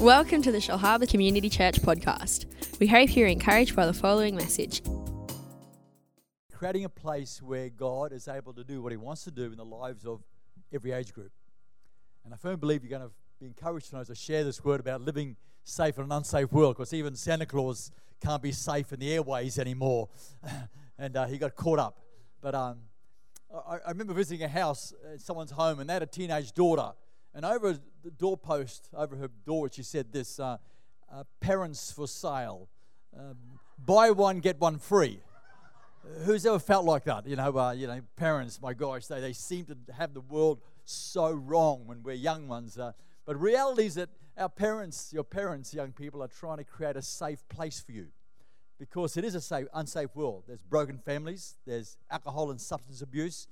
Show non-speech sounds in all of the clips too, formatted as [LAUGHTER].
Welcome to the Shellharbour Community Church podcast. We hope you're encouraged by the following message. creating a place where God is able to do what He wants to do in the lives of every age group. And I firmly believe you're going to be encouraged tonight as I share this word about living safe in an unsafe world, because even Santa Claus can't be safe in the airways anymore. [LAUGHS] and uh, he got caught up. But um, I, I remember visiting a house at someone's home, and they had a teenage daughter. And over the doorpost, over her door, she said this uh, uh, Parents for sale. Um, buy one, get one free who's ever felt like that? You know, uh, you know, parents. My gosh, they, they seem to have the world so wrong when we're young ones. Uh, but reality is that our parents, your parents, young people, are trying to create a safe place for you, because it is a safe, unsafe world. There's broken families. There's alcohol and substance abuse.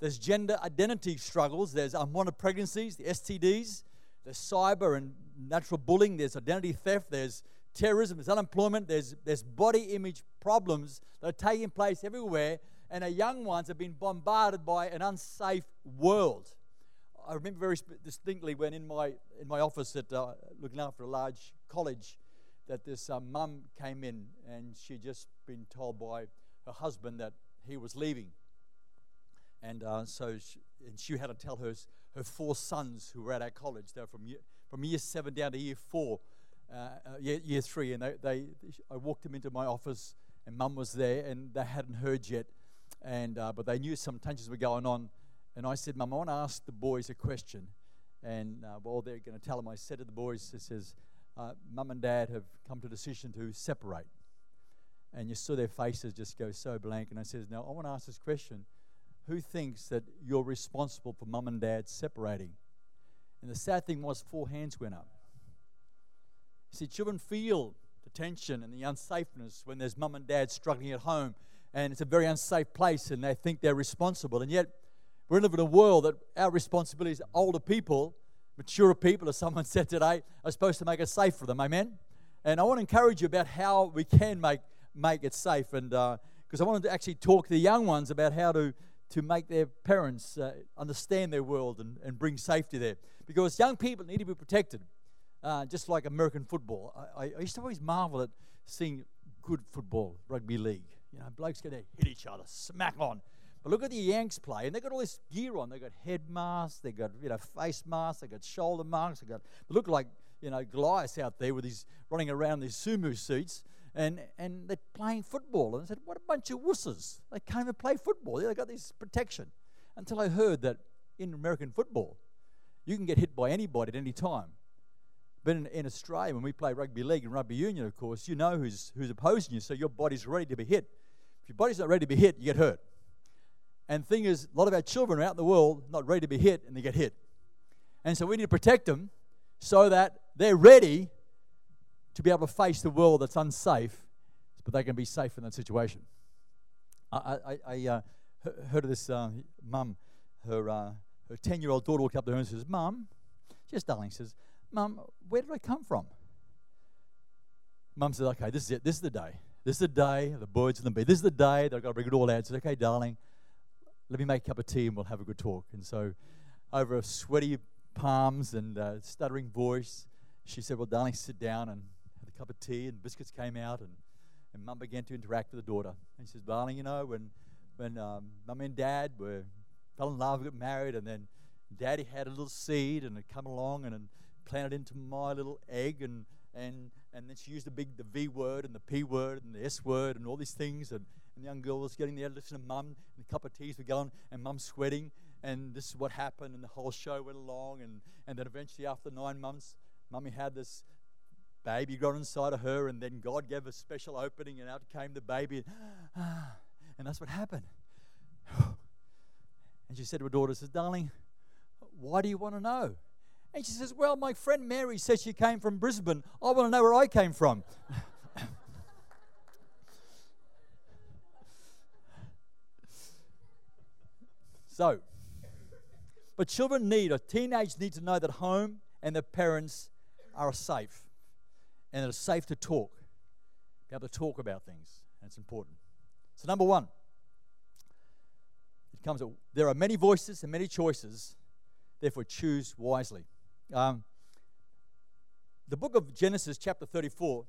There's gender identity struggles. There's unwanted pregnancies, the STDs. There's cyber and natural bullying. There's identity theft. There's terrorism, there's unemployment, there's, there's body image problems that are taking place everywhere, and our young ones have been bombarded by an unsafe world. I remember very distinctly when in my, in my office at uh, looking after a large college that this uh, mum came in and she'd just been told by her husband that he was leaving. And uh, so she, and she had to tell her, her four sons who were at our college, they were from year, from year seven down to year four, uh, uh, year, year three, and they, they, I walked them into my office, and Mum was there, and they hadn't heard yet, and uh, but they knew some tensions were going on, and I said, Mum, I want to ask the boys a question, and uh, while they're going to tell them, I said to the boys, it says, uh, Mum and Dad have come to a decision to separate, and you saw their faces just go so blank, and I says, now I want to ask this question, who thinks that you're responsible for Mum and Dad separating? And the sad thing was, four hands went up. See, children feel the tension and the unsafeness when there's mum and dad struggling at home, and it's a very unsafe place, and they think they're responsible. And yet, we're living in a world that our responsibility is older people, mature people, as someone [LAUGHS] said today, are supposed to make it safe for them. Amen? And I want to encourage you about how we can make, make it safe. And because uh, I wanted to actually talk to the young ones about how to, to make their parents uh, understand their world and, and bring safety there. Because young people need to be protected uh, just like American football. I, I, used to always marvel at seeing good football, rugby league. You know, blokes go there, hit each other, smack on. But look at the Yanks play, and they've got all this gear on. They've got head masks, they've got you know face masks, they've got shoulder masks, they've got they look like you know Goliaths out there with these running around these sumo suits, and and they're playing football. And I said, what a bunch of wusses! They can't even play football. They got this protection. Until I heard that in American football, you can get hit by anybody at any time. But in, in, Australia, when we play rugby league and rugby union, of course, you know who's, who's opposing you, so your body's ready to be hit. If your body's not ready to be hit, you get hurt. And the thing is, a lot of our children are out in the world not ready to be hit, and they get hit. And so we need to protect them so that they're ready to be able to face the world that's unsafe, but they can be safe in that situation. I, I, I uh, heard of this uh, mum, her, uh, her 10 year old daughter walked up to her and says, Mum, just darling, says, Mum, where did I come from? Mum said, Okay, this is it. This is the day. This is the day, the birds and the bees. This is the day that I've got to bring it all out. Said, Okay, darling, let me make a cup of tea and we'll have a good talk. And so, over sweaty palms and uh, stuttering voice, she said, Well, darling, sit down and cup of tea. And biscuits came out, and, and mum began to interact with the daughter. And she says, Darling, you know, when, when um, mum and dad were, fell in love, got married, and then daddy had a little seed and it come along and, and planted into my little egg and and and then she used the big the V word and the P word and the S word and all these things and, and the young girl was getting there listening to mum and a cup of teas were going and mum sweating and this is what happened and the whole show went along and and then eventually after nine months mummy had this baby got inside of her and then God gave a special opening and out came the baby [SIGHS] and, that's what happened [SIGHS] and she said to her daughter says darling why do you want to know and she says, Well, my friend Mary says she came from Brisbane. I want to know where I came from. [LAUGHS] so, but children need, or teenagers need to know that home and their parents are safe and it's safe to talk, be able to talk about things. It's important. So, number one, it comes. There are many voices and many choices, therefore, choose wisely. Um, the book of Genesis, chapter 34,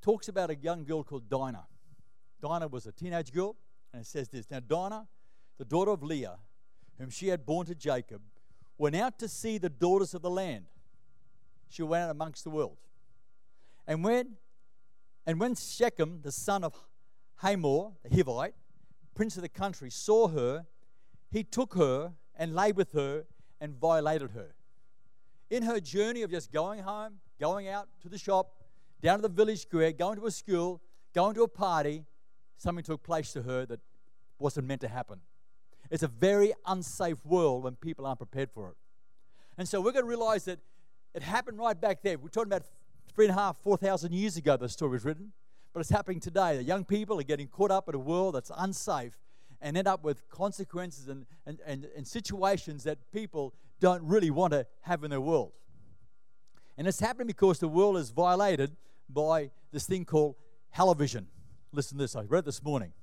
talks about a young girl called Dinah. Dinah was a teenage girl, and it says this Now, Dinah, the daughter of Leah, whom she had borne to Jacob, went out to see the daughters of the land. She went out amongst the world. And when, and when Shechem, the son of Hamor, the Hivite, prince of the country, saw her, he took her and lay with her and violated her. In her journey of just going home, going out to the shop, down to the village square, going to a school, going to a party, something took place to her that wasn't meant to happen. It's a very unsafe world when people aren't prepared for it. And so we're going to realize that it happened right back there. We're talking about three and a half, four thousand years ago the story was written. But it's happening today. The young people are getting caught up in a world that's unsafe and end up with consequences and, and, and, and situations that people don't really want to have in their world. And it's happening because the world is violated by this thing called television. Listen to this, I read this morning.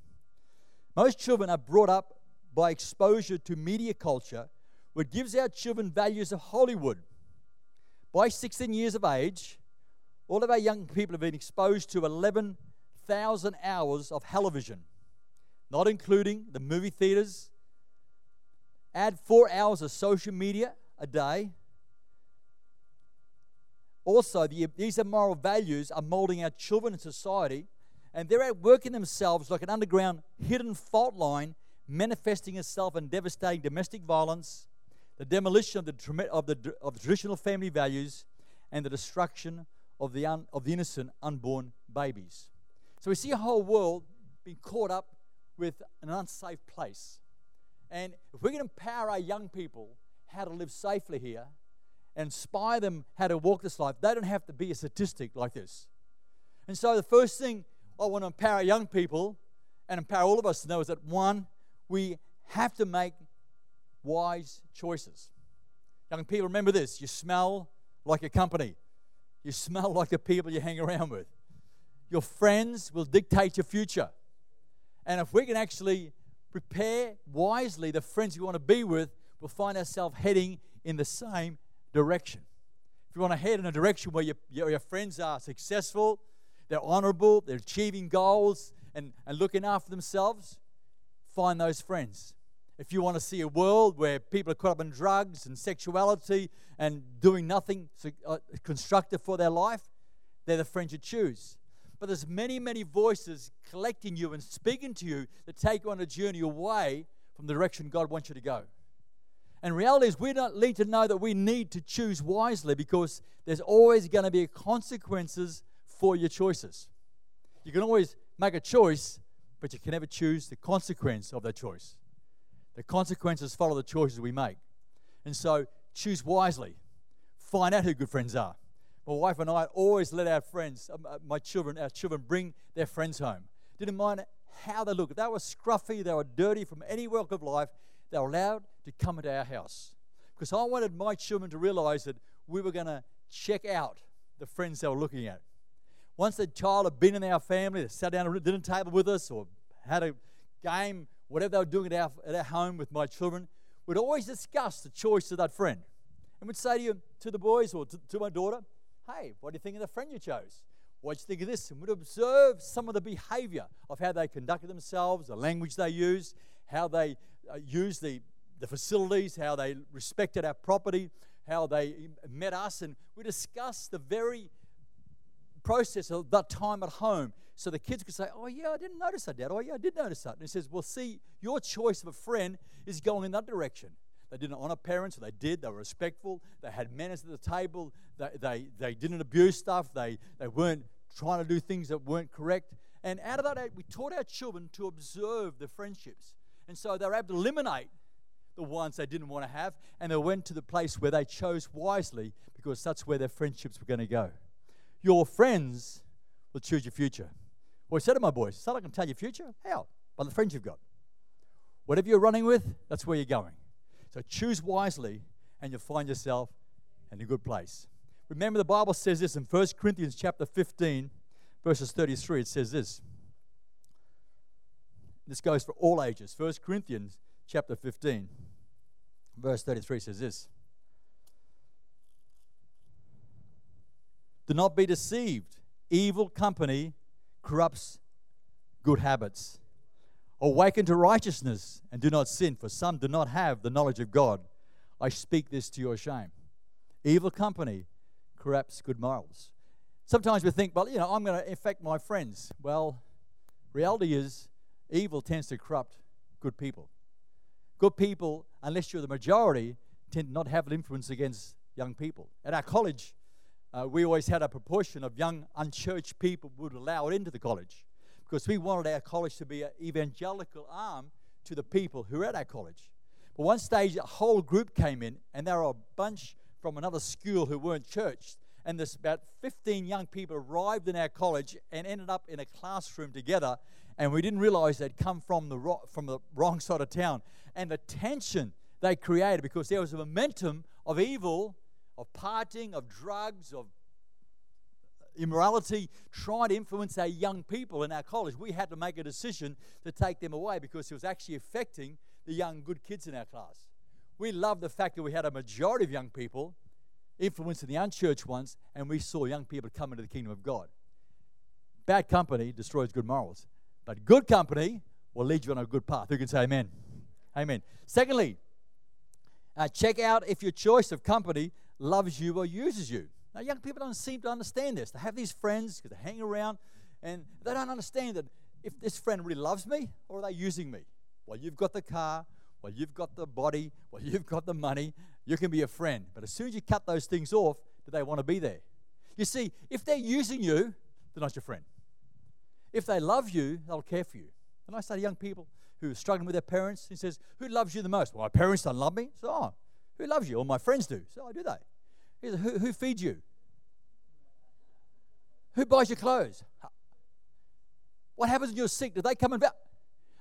Most children are brought up by exposure to media culture, which gives our children values of Hollywood. By 16 years of age, all of our young people have been exposed to 11,000 hours of television, not including the movie theaters. Add four hours of social media a day. Also, the, these immoral values are molding our children and society, and they're at outworking themselves like an underground hidden fault line manifesting itself in devastating domestic violence, the demolition of the, of the, of the traditional family values, and the destruction of the, un, of the innocent unborn babies. So we see a whole world being caught up with an unsafe place. And if we can empower our young people how to live safely here and inspire them how to walk this life, they don't have to be a statistic like this. And so the first thing I want to empower young people and empower all of us to know is that one, we have to make wise choices. Young people, remember this you smell like your company, you smell like the people you hang around with. Your friends will dictate your future. And if we can actually prepare wisely the friends we want to be with, we'll find ourselves heading in the same direction. If you want to head in a direction where your, your, your friends are successful, they're honorable, they're achieving goals, and, and looking after themselves, find those friends. If you want to see a world where people are caught up in drugs and sexuality and doing nothing uh, constructive for their life, they're the friends you choose. But there's many, many voices collecting you and speaking to you that take you on a journey away from the direction God wants you to go. And reality is, we don't need to know that we need to choose wisely because there's always going to be consequences for your choices. You can always make a choice but you can never choose the consequence of that choice. The consequences follow the choices we make. And so choose wisely. Find out who good friends are. My wife and I always let our friends, um, uh, my children, our children bring their friends home. Didn't mind how they looked. They were scruffy, they were dirty from any walk of life. They were allowed to come into our house. Because I wanted my children to realize that we were going to check out the friends they were looking at. Once the child had been in our family, they sat down at a dinner table with us or had a game, whatever they were doing at our, at our home with my children, we'd always discuss the choice of that friend. And we'd say to, you, to the boys or to, to my daughter, hey, what do you think of the friend you chose? What do you think of this? And we'd observe some of the behavior of how they conducted themselves, the language they used, how they uh, used the, the facilities, how they respected our property, how they met us. And we discussed the very process of that time at home so the kids could say, Oh, yeah, I didn't notice that, Dad. Oh, yeah, I did notice that. And he says, Well, see, your choice of a friend is going in that direction. They didn't honor parents, they did. They were respectful. They had manners at the table. They, they, they didn't abuse stuff. They, they weren't trying to do things that weren't correct. And out of that, we taught our children to observe the friendships. And so they were able to eliminate the ones they didn't want to have. And they went to the place where they chose wisely because that's where their friendships were going to go. Your friends will choose your future. Well, I said to my boys, so I can tell your future? How? By the friends you've got. Whatever you're running with, that's where you're going. So choose wisely, and you'll find yourself in a good place. Remember, the Bible says this in 1 Corinthians chapter 15, verses 33. It says this. This goes for all ages. 1 Corinthians chapter 15, verse 33 says this. Do not be deceived. Evil company corrupts good habits. Awaken to righteousness and do not sin, for some do not have the knowledge of God. I speak this to your shame. Evil company corrupts good morals. Sometimes we think, well, you know, I'm going to affect my friends. Well, reality is evil tends to corrupt good people. Good people, unless you're the majority, tend not to have an influence against young people. At our college, uh, we always had a proportion of young unchurched people would allow it into the college because we wanted our college to be an evangelical arm to the people who were at our college. But one stage, a whole group came in, and there were a bunch from another school who weren't churched. And there's about 15 young people arrived in our college and ended up in a classroom together. And we didn't realize they'd come from the, ro- from the wrong side of town. And the tension they created because there was a momentum of evil of partying, of drugs, of immorality, trying to influence our young people in our college. We had to make a decision to take them away because it was actually affecting the young, good kids in our class. We loved the fact that we had a majority of young people influencing the unchurched ones, and we saw young people come into the kingdom of God. Bad company destroys good morals, but good company will lead you on a good path. Who can say amen? Amen. Secondly, uh, check out if your choice of company loves you or uses you. Now, young people don't seem to understand this. They have these friends because they hang around and they don't understand that if this friend really loves me or are they using me? Well, you've got the car, well, you've got the body, well, [LAUGHS] you've got the money, you can be a friend. But as soon as you cut those things off, do they want to be there? You see, if they're using you, they're not your friend. If they love you, they'll care for you. And I say to young people who are struggling with their parents, he says, Who loves you the most? Well, my parents don't love me. So, oh, who loves you? Or my friends do. So, oh, do says, who, who feeds you? Who buys your clothes? What happens when you're sick? Do they come and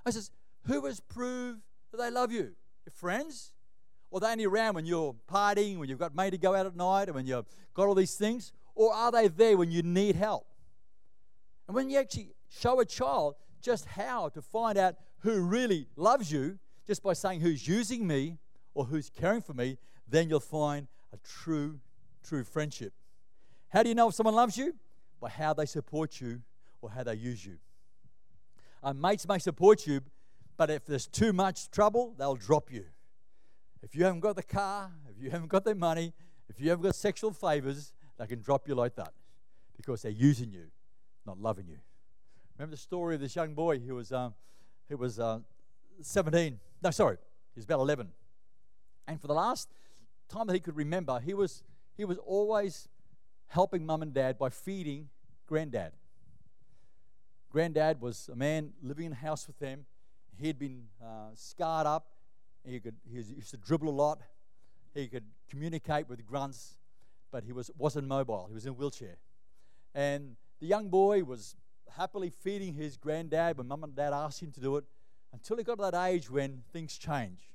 I says, who has proved that they love you? Your friends? Or they only around when you're partying, when you've got made to go out at night, and when you've got all these things? Or are they there when you need help? And when you actually show a child just how to find out who really loves you, just by saying who's using me or who's caring for me, then you'll find a true, true friendship. How do you know if someone loves you? By how they support you or how they use you. Uh, mates may support you, but if there's too much trouble, they'll drop you. If you haven't got the car, if you haven't got the money, if you haven't got sexual favors, they can drop you like that because they're using you, not loving you. Remember the story of this young boy who was, who was uh, 17. No, sorry, he was about 11. And for the last time that he could remember, he was, he was always helping mum and dad by feeding granddad. Granddad was a man living in a house with them. He had been uh, scarred up. He, could, he used to dribble a lot. He could communicate with grunts, but he was, wasn't mobile. He was in a wheelchair. And the young boy was happily feeding his granddad when mum and dad asked him to do it until he got to that age when things change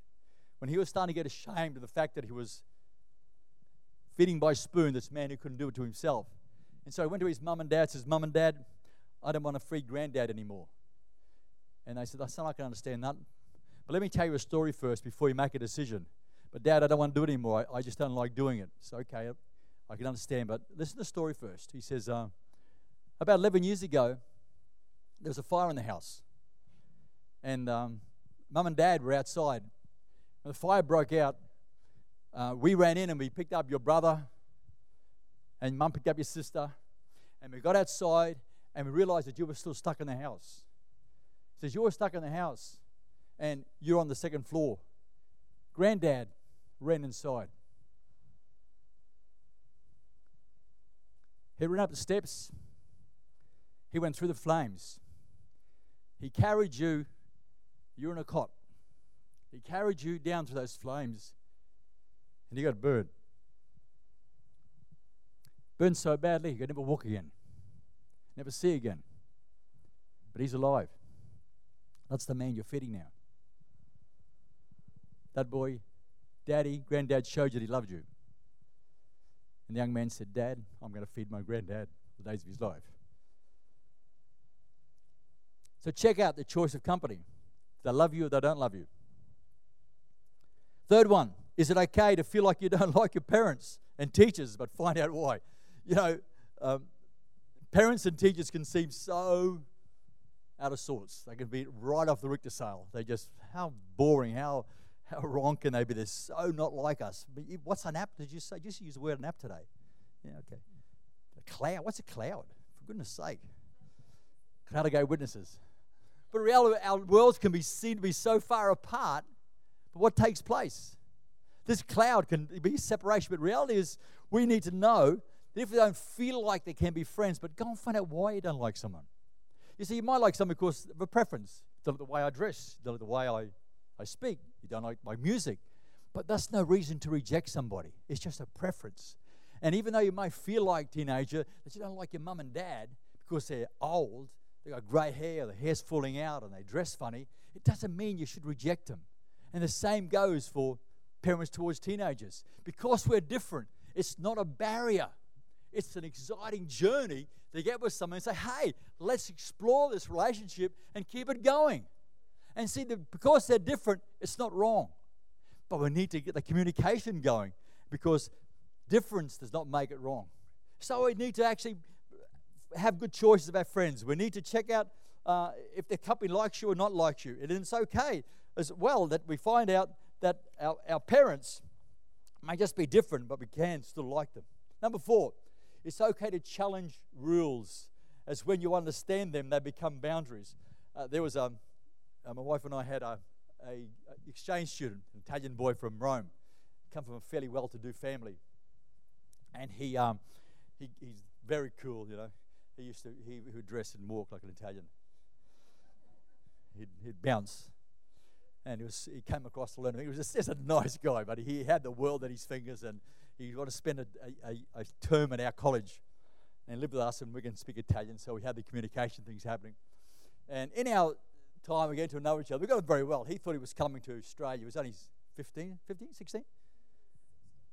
when he was starting to get ashamed of the fact that he was feeding by spoon this man who couldn't do it to himself. And so he went to his mum and dad, says, Mum and dad, I don't want to feed granddad anymore. And they said, I son, I can understand that. But let me tell you a story first before you make a decision. But dad, I don't want to do it anymore. I, I just don't like doing it. So, okay, I can understand. But listen to the story first. He says, uh, about 11 years ago, there was a fire in the house. And um, mum and dad were outside the fire broke out, uh, we ran in and we picked up your brother, and mum picked up your sister, and we got outside and we realized that you were still stuck in the house. He says, You were stuck in the house and you're on the second floor. Granddad ran inside. He ran up the steps. He went through the flames. He carried you. You're in a cot. He carried you down through those flames and you got burned. Burned so badly you could never walk again, never see again. But he's alive. That's the man you're feeding now. That boy, daddy, granddad showed you that he loved you. And the young man said, Dad, I'm going to feed my granddad the days of his life. So check out the choice of company. They love you or they don't love you. Third one, is it okay to feel like you don't [LAUGHS] like your parents and teachers, but find out why? You know, um, parents and teachers can seem so out of sorts. They can be right off the Richter scale. They just, how boring, how, how [LAUGHS] wrong can they be? They're so not like us. But what's an app? Did you say? Just use the word an app today. Yeah, okay. A cloud. What's a cloud? For goodness sake. Cloud of gay witnesses. But reality, our worlds can be seen to be so far apart. But what takes place? This cloud can be separation, but reality is we need to know that if we don't feel like they can be friends, but go and find out why you don't like someone. You see, you might like someone because of a preference. You don't like the way I dress, you don't like the way I, I speak, you don't like my music. But that's no reason to reject somebody. It's just a preference. And even though you might feel like teenager that you don't like your mum and dad because they're old, they got grey hair, their hair's falling out, and they dress funny, it doesn't mean you should reject them. And the same goes for parents towards teenagers. Because we're different, it's not a barrier. It's an exciting journey to get with someone and say, hey, let's explore this relationship and keep it going. And see, that because they're different, it's not wrong. But we need to get the communication going because difference does not make it wrong. So we need to actually have good choices of our friends. We need to check out uh, if the company likes you or not likes you. And it's okay as well that we find out that our, our parents may just be different, but we can still like them. Number four, it's okay to challenge rules, as when you understand them, they become boundaries. Uh, there was um, uh, my wife and I had a, a, a, exchange student, an Italian boy from Rome, come from a fairly well-to-do family, and he, um, he he's very cool, you know. He used to he would dress and walk like an Italian. He'd, he'd bounce and he was he came across the learning. He was just, just, a nice guy, but he had the world at his fingers, and he got to spend a, a, a, term at our college and live with us, and we can speak Italian, so we had the communication things happening. And in our time, we get to know each other. We got very well. He thought he was coming to Australia. He was only 15, 15, 16?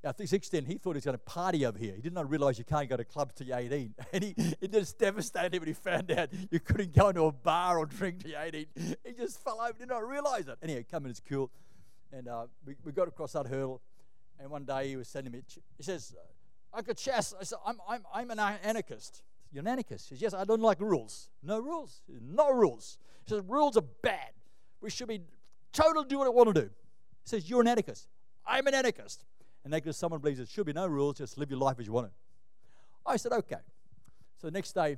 Think 16, he thought he was going to party over here. He did not realize you can't go to clubs till you're 18. [LAUGHS] And he, it just devastated him when he found out you couldn't go into a bar or drink till you're 18. He just fell over, did not realize it. Anyway, come in, it's cool. And uh, we, we got across that hurdle. And one day he was sending me, he says, Uncle Chess, I said, I'm, I'm, I'm an anarchist. You're an anarchist? He says, Yes, I don't like rules. No rules? No rules. He says, Rules are bad. We should be total do what I want to do. He says, You're an anarchist. I'm an anarchist. And because someone believes there should be no rules, just live your life as you want it. I said, okay. So the next day,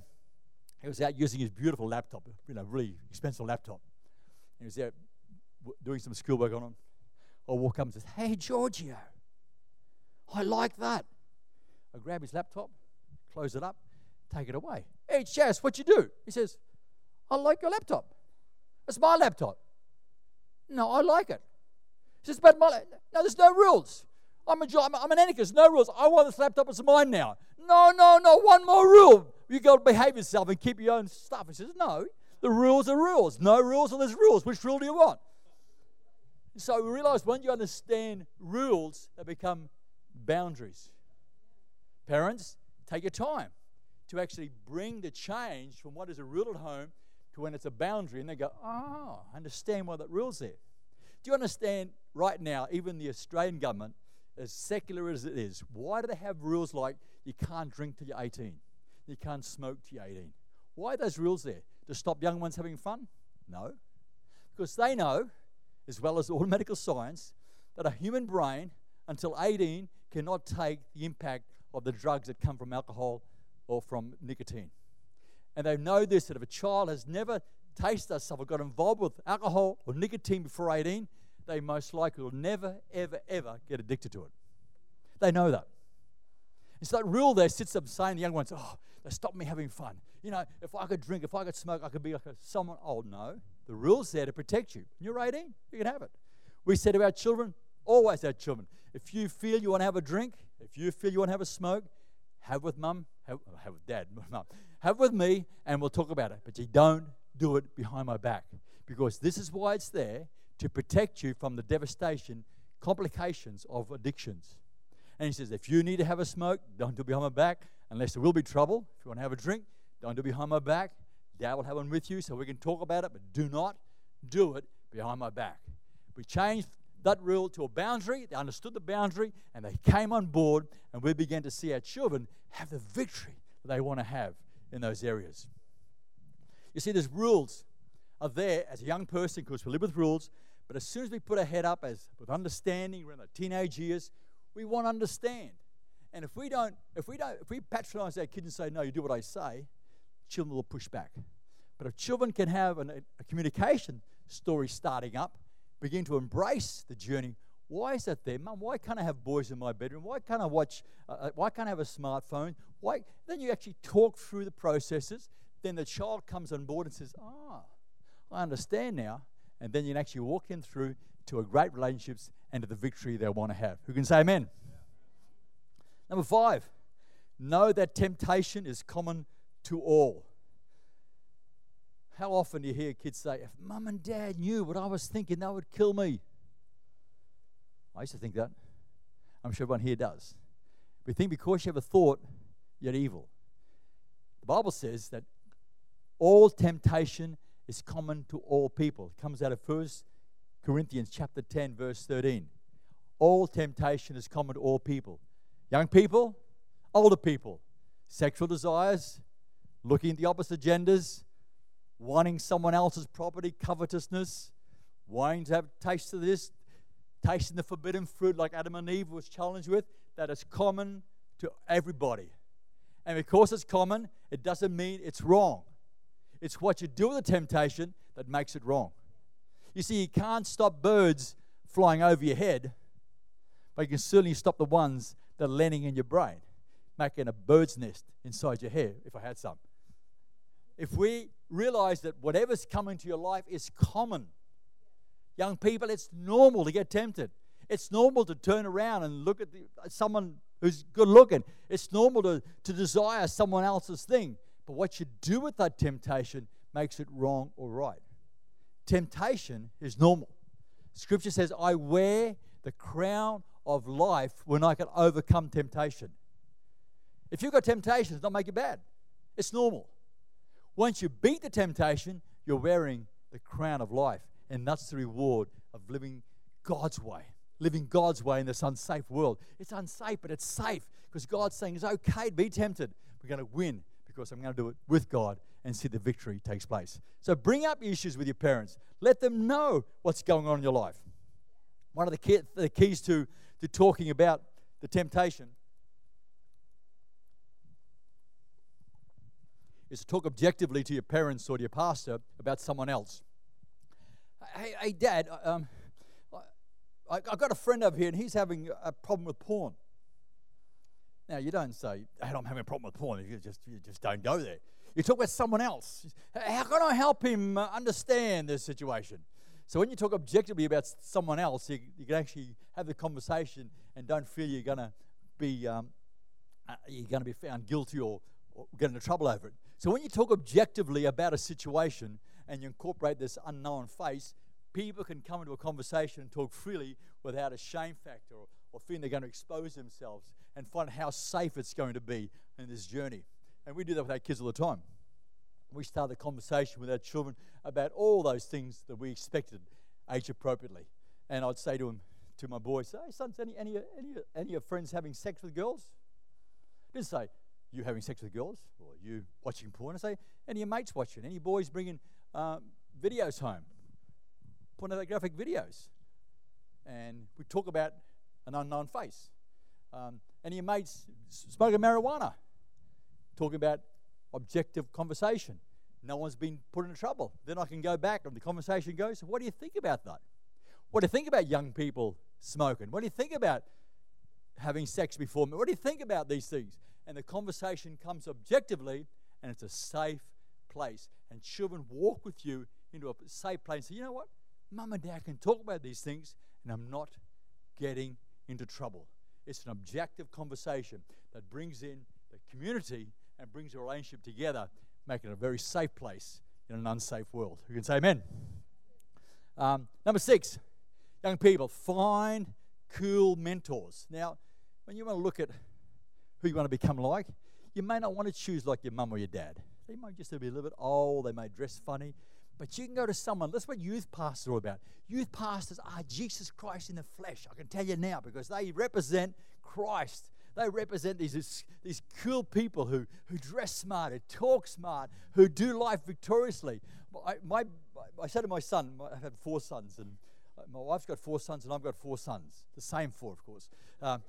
he was out using his beautiful laptop, you know, really expensive laptop. He was there doing some schoolwork on it. I walk up and says, Hey, Giorgio, I like that. I grab his laptop, close it up, take it away. Hey, Chas, what you do? He says, I like your laptop. It's my laptop. No, I like it. He says, but my, no, there's no rules. I'm, a, I'm, an anarchist. No rules. I want this laptop. It's mine now. No, no, no. One more rule. You got to behave yourself and keep your own stuff. He says, no. The rules are rules. No rules or there's rules. Which rule do you want? So we realize when you understand rules, they become boundaries. Parents, take your time to actually bring the change from what is a rule at home to when it's a boundary, and they go, oh, I understand why that rule's there. Do you understand right now, even the Australian government as secular as it is, why do they have rules like you can't drink till you're 18? You can't smoke till you're 18? Why are those rules there? To stop young ones having fun? No. Because they know, as well as all [LAUGHS] medical science, that a human brain until 18 cannot take the impact of the drugs that come from alcohol or from nicotine. And they know this that if a child has never tasted stuff or got involved with alcohol or nicotine before 18, they most likely will never, ever, ever get addicted to it. They know that. It's that rule there sits up saying the young ones, oh, they stop me having fun. You know, if I could drink, if I could smoke, I could be like a, someone. Oh, no. The rule's there to protect you. You're 18, you can have it. We say to our children, always our children, if you feel you want to have a drink, if you feel you want to have a smoke, have with mum, have, have with dad, [LAUGHS] mum, have with me, and we'll talk about it. But you don't do it behind my back because this is why it's there to protect you from the devastation, complications of addictions. And he says, if you need to have a smoke, don't do it behind my back, unless there will be trouble. If you want to have a drink, don't do it behind my back. Dad will have one with you so we can talk about it, but do not do it behind my back. We changed that rule to a boundary. They understood the boundary and they came on board, and we began to see our children have the victory, that they want to have in those areas. You see, there's rules are there as a young person because we live with rules, but as soon as we put our head up as with understanding, we're in the teenage years, we want to understand. And if we don't, if we don't, if we patronize our kids and say, no, you do what I say, children will push back. But if children can have an, a communication story starting up, begin to embrace the journey, why is that there, Mum? Why can't I have boys in my bedroom? Why can't I watch? Uh, uh why can't I have a smartphone? Why? Then you actually talk through the processes. Then the child comes on board and says, "Ah, I understand now." And then you can actually walk them through to a great relationships and to the victory they want to have. Who can say Amen? Number five, know that temptation is common to all. How often do you hear kids say, If mum and dad knew what I was thinking, they would kill me? I used to think that. I'm sure everyone here does. We think because you have a thought, you're evil. The Bible says that all temptation is common to all people. It comes out of 1 Corinthians chapter 10, verse 13. All temptation is common to all people. Young people, older people, sexual desires, looking at the opposite genders, wanting someone else's property, covetousness, wanting to have taste of this, tasting the forbidden fruit like Adam and Eve was challenged with, that is common to everybody. And because it's common, it doesn't mean it's wrong. It's what you do with the temptation that makes it wrong. You see, you can't stop birds flying over your head, but you can certainly stop the ones that are landing in your brain, making a bird's nest inside your hair, if I had some. If we realize that whatever's coming to your life is common, young people, it's normal to get tempted. It's normal to turn around and look at the, someone who's good looking. It's normal to, to desire someone else's thing. But what you do with that temptation makes it wrong or right. Temptation is normal. Scripture says, I wear the crown of life when I can overcome temptation. If you've got temptation, it's not make you bad. It's normal. Once you beat the temptation, you're wearing the crown of life. And that's the reward of living God's way. Living God's way in this unsafe world. It's unsafe, but it's safe because God's saying it's okay to be tempted. We're going to win because I'm going to do it with God and see the victory takes place. So bring up issues with your parents. Let them know what's going on in your life. One of the, key, the keys to to talking about the temptation is to talk objectively to your parents or to your pastor about someone else. Hey, hey Dad, um, I, have got a friend over here and he's having a problem with porn. Now, you don't say, hey, I'm having a problem with porn. You just, you just don't go there. You talk about someone else. How can I help him uh, understand this situation? So when you talk objectively about someone else, you, you can actually have the conversation and don't feel you're going to be um, uh, you're going to be found guilty or, or get into trouble over it. So when you talk objectively about a situation and you incorporate this unknown face, people can come into a conversation and talk freely without a shame factor or, or feeling they're going to expose themselves and find how safe it's going to be in this journey. And we do that with our kids all the time we start the conversation with our children about all those things that we expected age appropriately. And I'd say to them, to my boys, hey, sons, any, any, any, any of your friends having sex with girls? Didn't say, you having sex with girls or you watching porn. I say, any of your mates watching? Any boys bringing um, videos home? Pornographic videos. And we talk about an unknown face. Um, of your mates smoking marijuana? Talking about objective conversation. No one's been put into trouble. Then I can go back and the conversation goes, What do you think about that? What do you think about young people smoking? What do you think about having sex before me? What do you think about these things? And the conversation comes objectively and it's a safe place. And children walk with you into a safe place and say, You know what? Mum and dad can talk about these things and I'm not getting into trouble. It's an objective conversation that brings in the community and brings a relationship together, making it a very safe place in an unsafe world. Who can say amen? Um, number six, young people, find cool mentors. Now, when you want to look at who you want to become like, you may not want to choose like your mum or your dad. They might just be a little bit old, they may dress funny, but you can go to someone. That's what youth pastors are all about. Youth pastors are Jesus Christ in the flesh. I can tell you now because they represent Christ They represent these, these cool people who, who dress smart, who talk smart, who do life victoriously. My, my, I said to my son, I've had four sons, and uh, my wife's got four sons, and I've got four sons. The same four, of course. Um,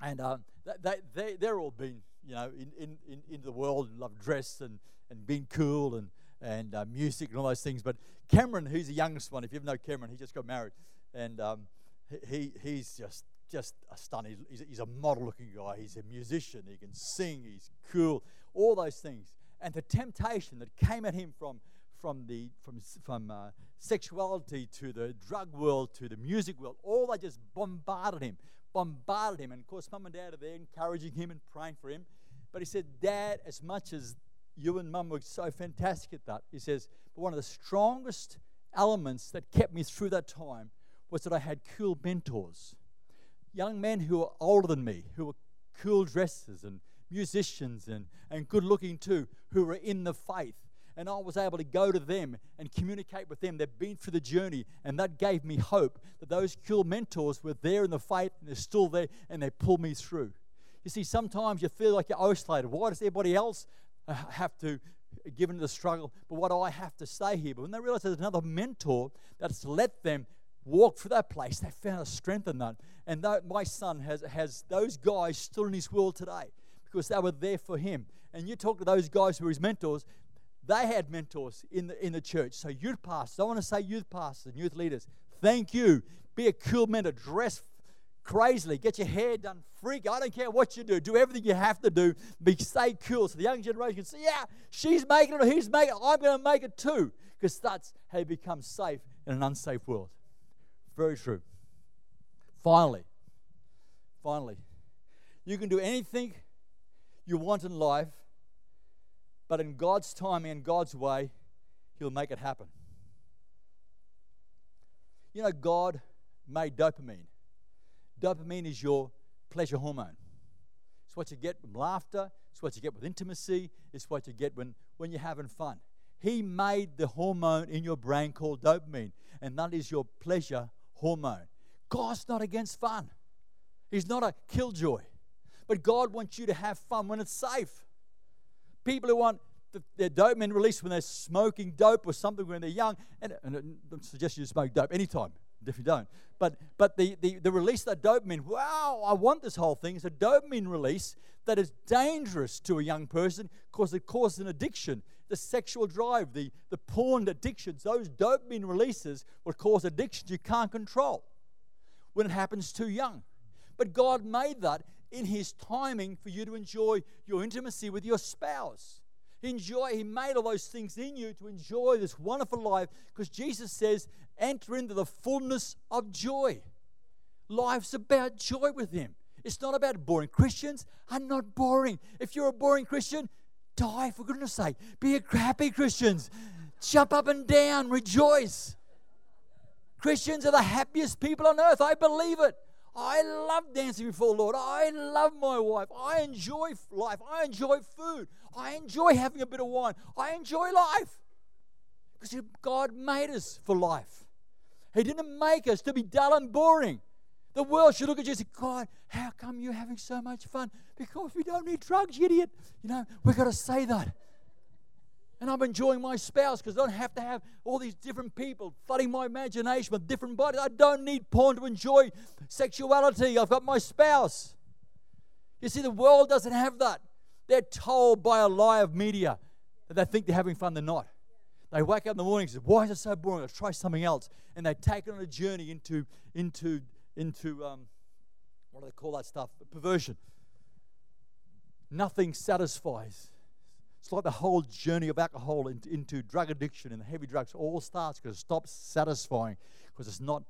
and um, they, they, they're all been, you know, in, in, in, the world and love dress and, and being cool and, and uh, music and all those things. But Cameron, who's the youngest one, if you ever know Cameron, he just got married. And um, he, he's just just a stunning. He's, he's a model-looking guy. He's a musician. He can sing. He's cool. All those things. And the temptation that came at him from from the from from uh, sexuality to the drug world to the music world, all they just bombarded him, bombarded him. And of course, mum and dad are there encouraging him and praying for him. But he said, Dad, as much as you and mum were so fantastic at that, he says, but one of the strongest elements that kept me through that time was that I had cool mentors young men who were older than me, who were cool dressers and musicians and, and good looking too, who were in the faith. And I was able to go to them and communicate with them. They've been through the journey, and that gave me hope that those cool mentors were there in the faith and they're still there and they pull me through. You see, sometimes you feel like you're isolated. Why does everybody else Uh, have to give into the struggle, but what I have to say here? But when they realize there's another mentor that's let them walk through that place, they found a strength in that. And my son has, has those guys still in his world today because they were there for him. And you talk to those guys who were his mentors, they had mentors in the, in the church. So, youth pastors, I want to say youth pastors and youth leaders, thank you. Be a cool mentor. Dress crazily. Get your hair done. Freak. I don't care what you do. Do everything you have to do. Be stay cool so the young generation can see, yeah, she's making it or he's making it. I'm going to make it too. Because that's how you become safe in an unsafe world. Very true. Finally, finally, you can do anything you want in life, but in God's timing and God's way, He'll make it happen. You know, God made dopamine. Dopamine is your pleasure hormone. It's what you get from laughter, it's what you get with intimacy, it's what you get when, when you're having fun. He made the hormone in your brain called dopamine, and that is your pleasure hormone. God's not against fun. He's not a killjoy. But God wants you to have fun when it's safe. People who want the, their dopamine released when they're smoking dope or something when they're young, and, and I suggest you smoke dope anytime, if you don't. But, but the, the, the release of that dopamine, wow, I want this whole thing. It's a dopamine release that is dangerous to a young person because it causes an addiction. The sexual drive, the, the porn addictions, those dopamine releases will cause addictions you can't control when it happens too young. But God made that in His timing for you to enjoy your intimacy with your spouse. Enjoy, He made all those things in you to enjoy this wonderful life because Jesus says, enter into the fullness of joy. Life's about joy with Him. It's not about boring. Christians are not boring. If you're a boring Christian, die for goodness sake. Be a happy Christians. Jump up and down, rejoice. Christians are the happiest people on earth. I believe it. I love dancing before the Lord. I love my wife. I enjoy life. I enjoy food. I enjoy having a bit of wine. I enjoy life. Because God made us for life. He didn't make us to be dull and boring. The world should look at you and say, God, how come you're having so much fun? Because we don't need drugs, idiot. You know, we've got to say that. And I'm enjoying my spouse because I don't have to have all these different people flooding my imagination with different bodies. I don't need porn to enjoy sexuality. I've got my spouse. You see, the world doesn't have that. They're told by a lie of media that they think they're having fun, they're not. They wake up in the morning and say, Why is it so boring? I'll try something else. And they take it on a journey into, into, into um, what do they call that stuff? Perversion. Nothing satisfies. It's like the whole journey of alcohol into, into drug addiction and heavy drugs all starts because it stops satisfying because it's not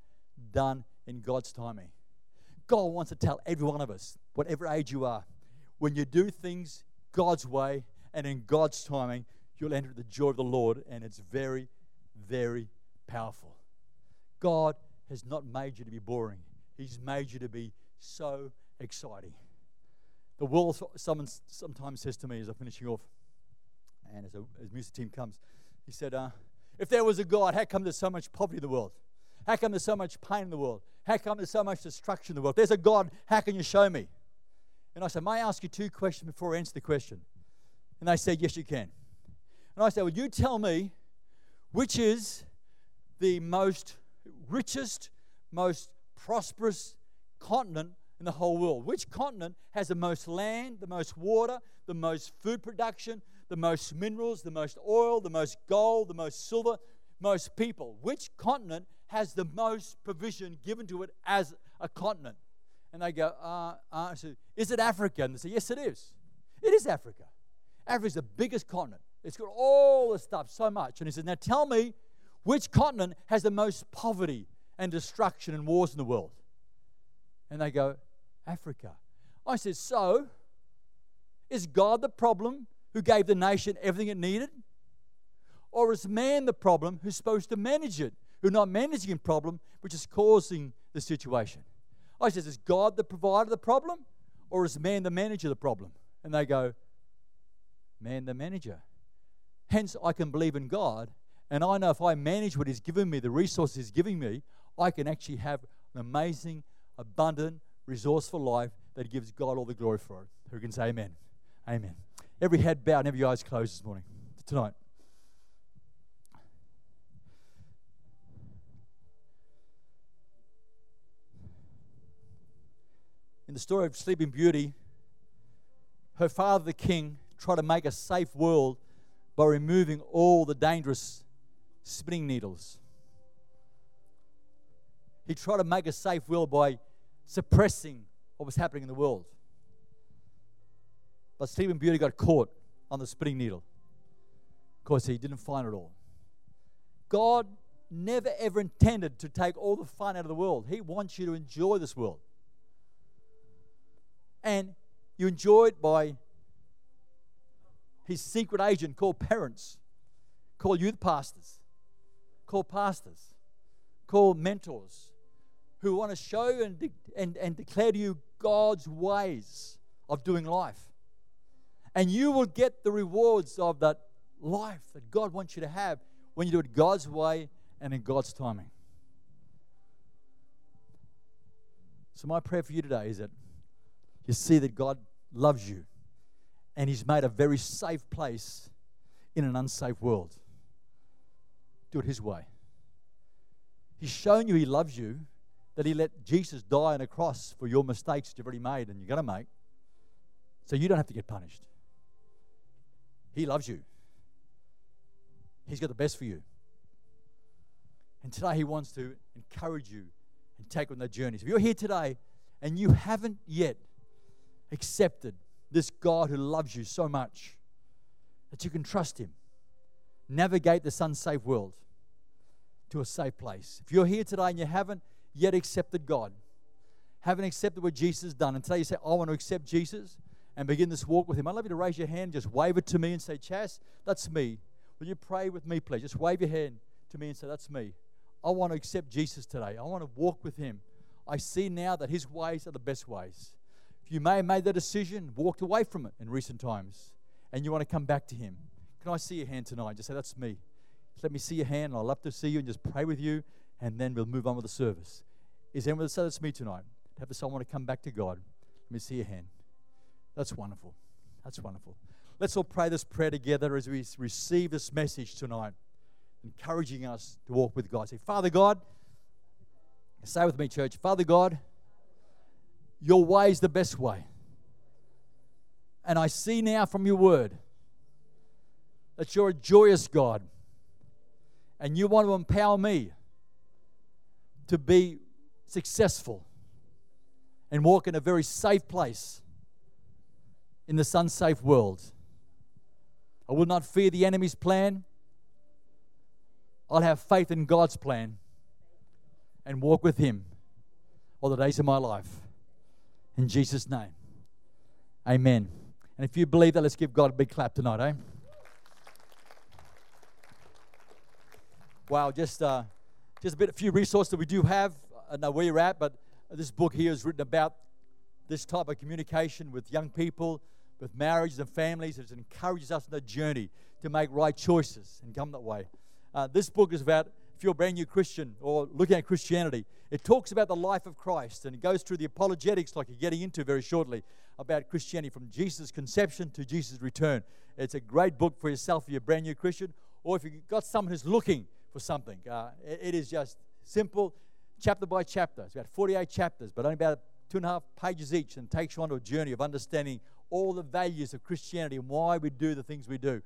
done in God's timing. God wants to tell every one of us, whatever age you are, when you do things God's way and in God's timing, you'll enter the joy of the Lord, and it's very, very powerful. God has not made you to be boring, He's made you to be so exciting. The world sometimes says to me as I'm finishing off, and as, a, as music team comes, he said, uh, if there was a God, how come there's so much poverty in the world? How come there's so much pain in the world? How come there's so much destruction in the world? If there's a God, how can you show me? And I said, May I ask you two questions before I answer the question? And they said, Yes, you can. And I said, Well, you tell me which is the most richest, most prosperous continent in the whole world. Which continent has the most land, the most water, the most food production, the most minerals, the most oil, the most gold, the most silver, most people? Which continent has the most provision given to it as a continent? And they go, uh, uh, Is it Africa? And they say, Yes, it is. It is Africa. Africa is the biggest continent. It's got all the stuff, so much. And he says, Now tell me which continent has the most poverty and destruction and wars in the world? And they go, Africa. I said, So is God the problem who gave the nation everything it needed? Or is man the problem who's supposed to manage it, who's not managing the problem, which is causing the situation? I says, Is God the provider of the problem? Or is man the manager of the problem? And they go, Man the manager. Hence, I can believe in God, and I know if I manage what He's given me, the resources He's giving me, I can actually have an amazing, abundant, resourceful life that gives God all the glory for it. Who can say amen? Amen. Every head bowed and every eyes closed this morning, tonight. In the story of Sleeping Beauty, her father, the king, tried to make a safe world by removing all the dangerous spinning needles. He tried to make a safe world by suppressing what was happening in the world. But Sleeping Beauty got caught on the spinning needle because he didn't find it all. God never ever intended to take all the fun out of the world. He wants you to enjoy this world. And you enjoy it by his secret agent called parents, called youth pastors, called pastors, called mentors who want to show and, de- and, and declare to you God's ways of doing life. And you will get the rewards of that life that God wants you to have when you do it God's way and in God's timing. So, my prayer for you today is that you see that God loves you and He's made a very safe place in an unsafe world. Do it His way. He's shown you He loves you, that He let Jesus die on a cross for your mistakes that you've already made and you're going to make, so you don't have to get punished. He loves you, He's got the best for you. And today He wants to encourage you and take on that journey. So if you're here today and you haven't yet accepted this God who loves you so much that you can trust Him. Navigate this unsafe world to a safe place. If you're here today and you haven't yet accepted God, haven't accepted what Jesus has done, and today you say, I want to accept Jesus and begin this walk with Him, I'd love you to raise your hand, just wave it to me and say, Chas, that's me. Will you pray with me, please? Just wave your hand to me and say, That's me. I want to accept Jesus today. I want to walk with Him. I see now that His ways are the best ways. If you may have made that decision, walked away from it in recent times, and you want to come back to Him, can I see your hand tonight? Just say, That's me. Just let me see your hand, and I'd love to see you and just pray with you, and then we'll move on with the service. Is anyone that say that's me tonight? Have someone to come back to God? Let me see your hand. That's wonderful. That's wonderful. Let's all pray this prayer together as we receive this message tonight, encouraging us to walk with God. Say, Father God, say with me, church, Father God, your way is the best way. And I see now from your word that you're a joyous God and you want to empower me to be successful and walk in a very safe place in this unsafe world. I will not fear the enemy's plan. I'll have faith in God's plan and walk with Him all the days of my life. In Jesus' name. Amen. And if you believe that, let's give God a big clap tonight, eh? Wow, just uh, just a bit, a few resources that we do have. I know where you're at, but this book here is written about this type of communication with young people, with marriages and families. It encourages us on the journey to make right choices and come that way. Uh, this book is about if you're a brand new Christian or looking at Christianity, it talks about the life of Christ and it goes through the apologetics, like you're getting into very shortly, about Christianity from Jesus' conception to Jesus' return. It's a great book for yourself if you're a brand new Christian or if you've got someone who's looking for something. Uh, it, it is just simple, chapter by chapter. It's about 48 chapters, but only about two and a half pages each and takes you on a journey of understanding all the values of Christianity and why we do the things we do.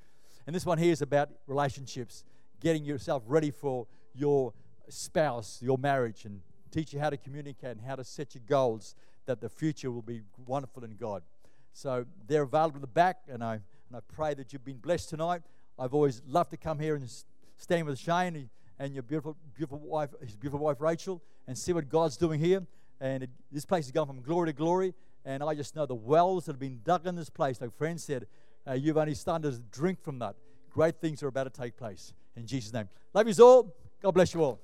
And this one here is about relationships, getting yourself ready for your spouse, your marriage, and teach you how to communicate and how to set your goals that the future will be wonderful in God. So they're available at the back, and I, and I pray that you've been blessed tonight. I've always loved to come here and stand with Shane and your beautiful, beautiful wife, his beautiful wife Rachel, and see what God's doing here. And it, this place is going from glory to glory. And I just know the wells that have been dug in this place, like friends said, uh, you've only started to drink from that. Great things are about to take place. In Jesus' name. Love you all. God bless you all.